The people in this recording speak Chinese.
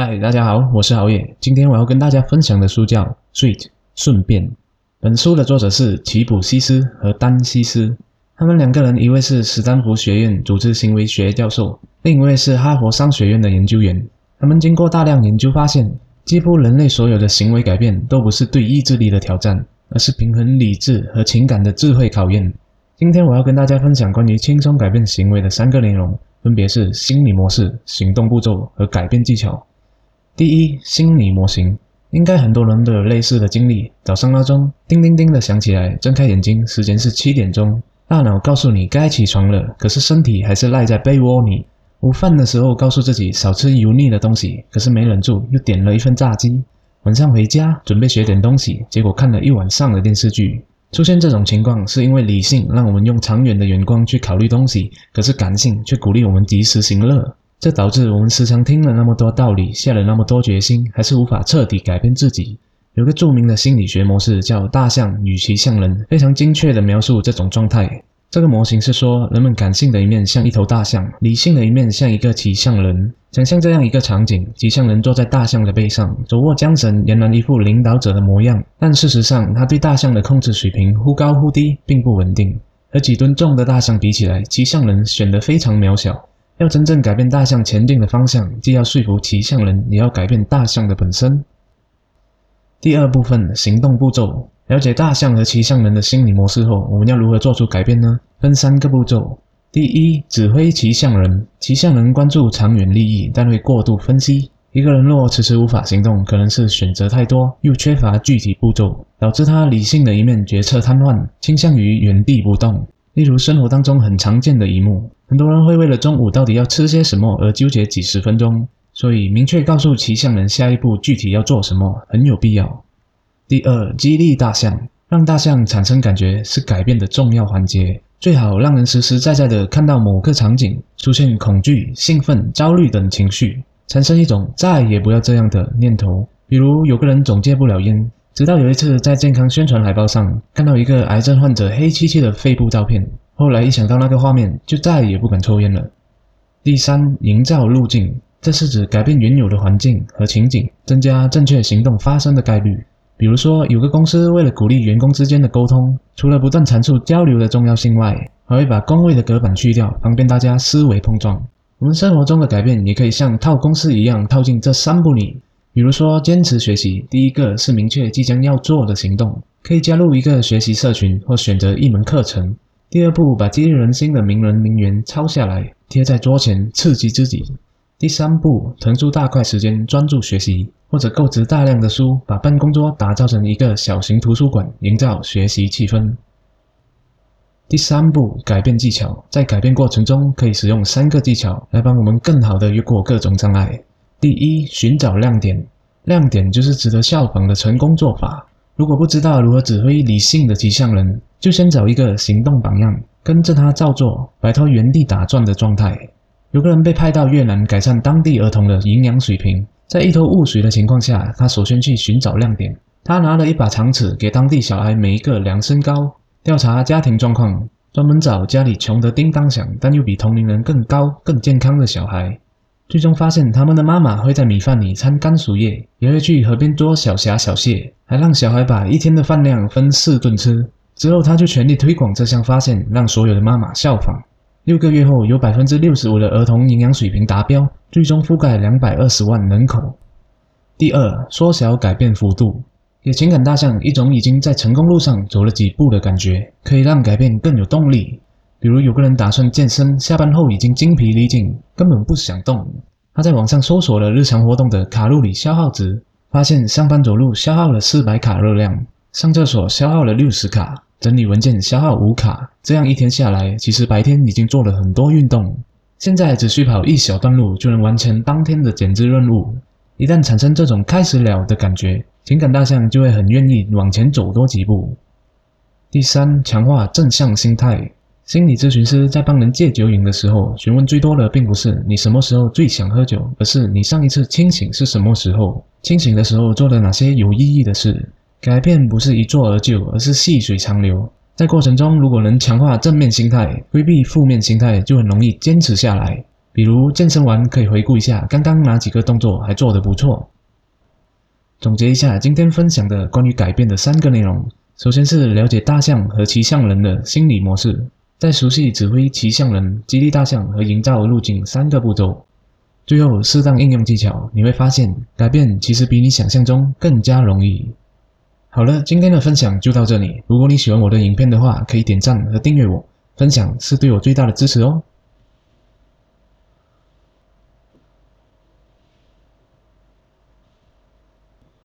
嗨，大家好，我是郝野。今天我要跟大家分享的书叫《Sweet 顺便》。本书的作者是奇普西斯和丹西斯，他们两个人，一位是斯坦福学院组织行为学教授，另一位是哈佛商学院的研究员。他们经过大量研究发现，几乎人类所有的行为改变都不是对意志力的挑战，而是平衡理智和情感的智慧考验。今天我要跟大家分享关于轻松改变行为的三个内容，分别是心理模式、行动步骤和改变技巧。第一，心理模型，应该很多人都有类似的经历。早上闹钟叮叮叮的响起来，睁开眼睛，时间是七点钟，大脑告诉你该起床了，可是身体还是赖在被窝里。午饭的时候告诉自己少吃油腻的东西，可是没忍住又点了一份炸鸡。晚上回家准备学点东西，结果看了一晚上的电视剧。出现这种情况，是因为理性让我们用长远的眼光去考虑东西，可是感性却鼓励我们及时行乐。这导致我们时常听了那么多道理，下了那么多决心，还是无法彻底改变自己。有个著名的心理学模式叫“大象与骑象人”，非常精确地描述这种状态。这个模型是说，人们感性的一面像一头大象，理性的一面像一个骑象人。想象这样一个场景：骑象人坐在大象的背上，手握缰绳，俨然一副领导者的模样。但事实上，他对大象的控制水平忽高忽低，并不稳定。和几吨重的大象比起来，骑象人显得非常渺小。要真正改变大象前进的方向，既要说服骑象人，也要改变大象的本身。第二部分行动步骤，了解大象和骑象人的心理模式后，我们要如何做出改变呢？分三个步骤。第一，指挥骑象人。骑象人关注长远利益，但会过度分析。一个人若迟迟无法行动，可能是选择太多，又缺乏具体步骤，导致他理性的一面决策瘫痪，倾向于原地不动。例如生活当中很常见的一幕，很多人会为了中午到底要吃些什么而纠结几十分钟，所以明确告诉骑象人下一步具体要做什么很有必要。第二，激励大象，让大象产生感觉是改变的重要环节，最好让人实实在在的看到某个场景出现恐惧、兴奋、焦虑等情绪，产生一种再也不要这样的念头。比如有个人总戒不了烟。直到有一次在健康宣传海报上看到一个癌症患者黑漆漆的肺部照片，后来一想到那个画面，就再也不敢抽烟了。第三，营造路径，这是指改变原有的环境和情景，增加正确行动发生的概率。比如说，有个公司为了鼓励员工之间的沟通，除了不断阐述交流的重要性外，还会把工位的隔板去掉，方便大家思维碰撞。我们生活中的改变也可以像套公式一样套进这三步里。比如说，坚持学习，第一个是明确即将要做的行动，可以加入一个学习社群或选择一门课程。第二步，把激励人心的名人名言抄下来，贴在桌前，刺激自己。第三步，腾出大块时间专注学习，或者购置大量的书，把办公桌打造成一个小型图书馆，营造学习气氛。第三步，改变技巧，在改变过程中，可以使用三个技巧来帮我们更好的越过各种障碍。第一，寻找亮点。亮点就是值得效仿的成功做法。如果不知道如何指挥理性的骑象人，就先找一个行动榜样，跟着他照做，摆脱原地打转的状态。有个人被派到越南改善当地儿童的营养水平，在一头雾水的情况下，他首先去寻找亮点。他拿了一把长尺，给当地小孩每一个量身高，调查家庭状况，专门找家里穷得叮当响，但又比同龄人更高、更健康的小孩。最终发现，他们的妈妈会在米饭里掺甘薯叶，也会去河边捉小虾、小蟹，还让小孩把一天的饭量分四顿吃。之后，他就全力推广这项发现，让所有的妈妈效仿。六个月后，有百分之六十五的儿童营养水平达标，最终覆盖两百二十万人口。第二，缩小改变幅度，给情感大象一种已经在成功路上走了几步的感觉，可以让改变更有动力。比如有个人打算健身，下班后已经精疲力尽，根本不想动。他在网上搜索了日常活动的卡路里消耗值，发现上班走路消耗了四百卡热量，上厕所消耗了六十卡，整理文件消耗五卡。这样一天下来，其实白天已经做了很多运动，现在只需跑一小段路就能完成当天的减脂任务。一旦产生这种开始了的感觉，情感大象就会很愿意往前走多几步。第三，强化正向心态。心理咨询师在帮人戒酒瘾的时候，询问最多的并不是你什么时候最想喝酒，而是你上一次清醒是什么时候？清醒的时候做了哪些有意义的事？改变不是一蹴而就，而是细水长流。在过程中，如果能强化正面心态，规避负面心态，就很容易坚持下来。比如健身完可以回顾一下刚刚哪几个动作还做得不错。总结一下今天分享的关于改变的三个内容，首先是了解大象和骑象人的心理模式，再熟悉指挥骑象人、激励大象和营造路径三个步骤，最后适当应用技巧，你会发现改变其实比你想象中更加容易。好了，今天的分享就到这里。如果你喜欢我的影片的话，可以点赞和订阅我，分享是对我最大的支持哦。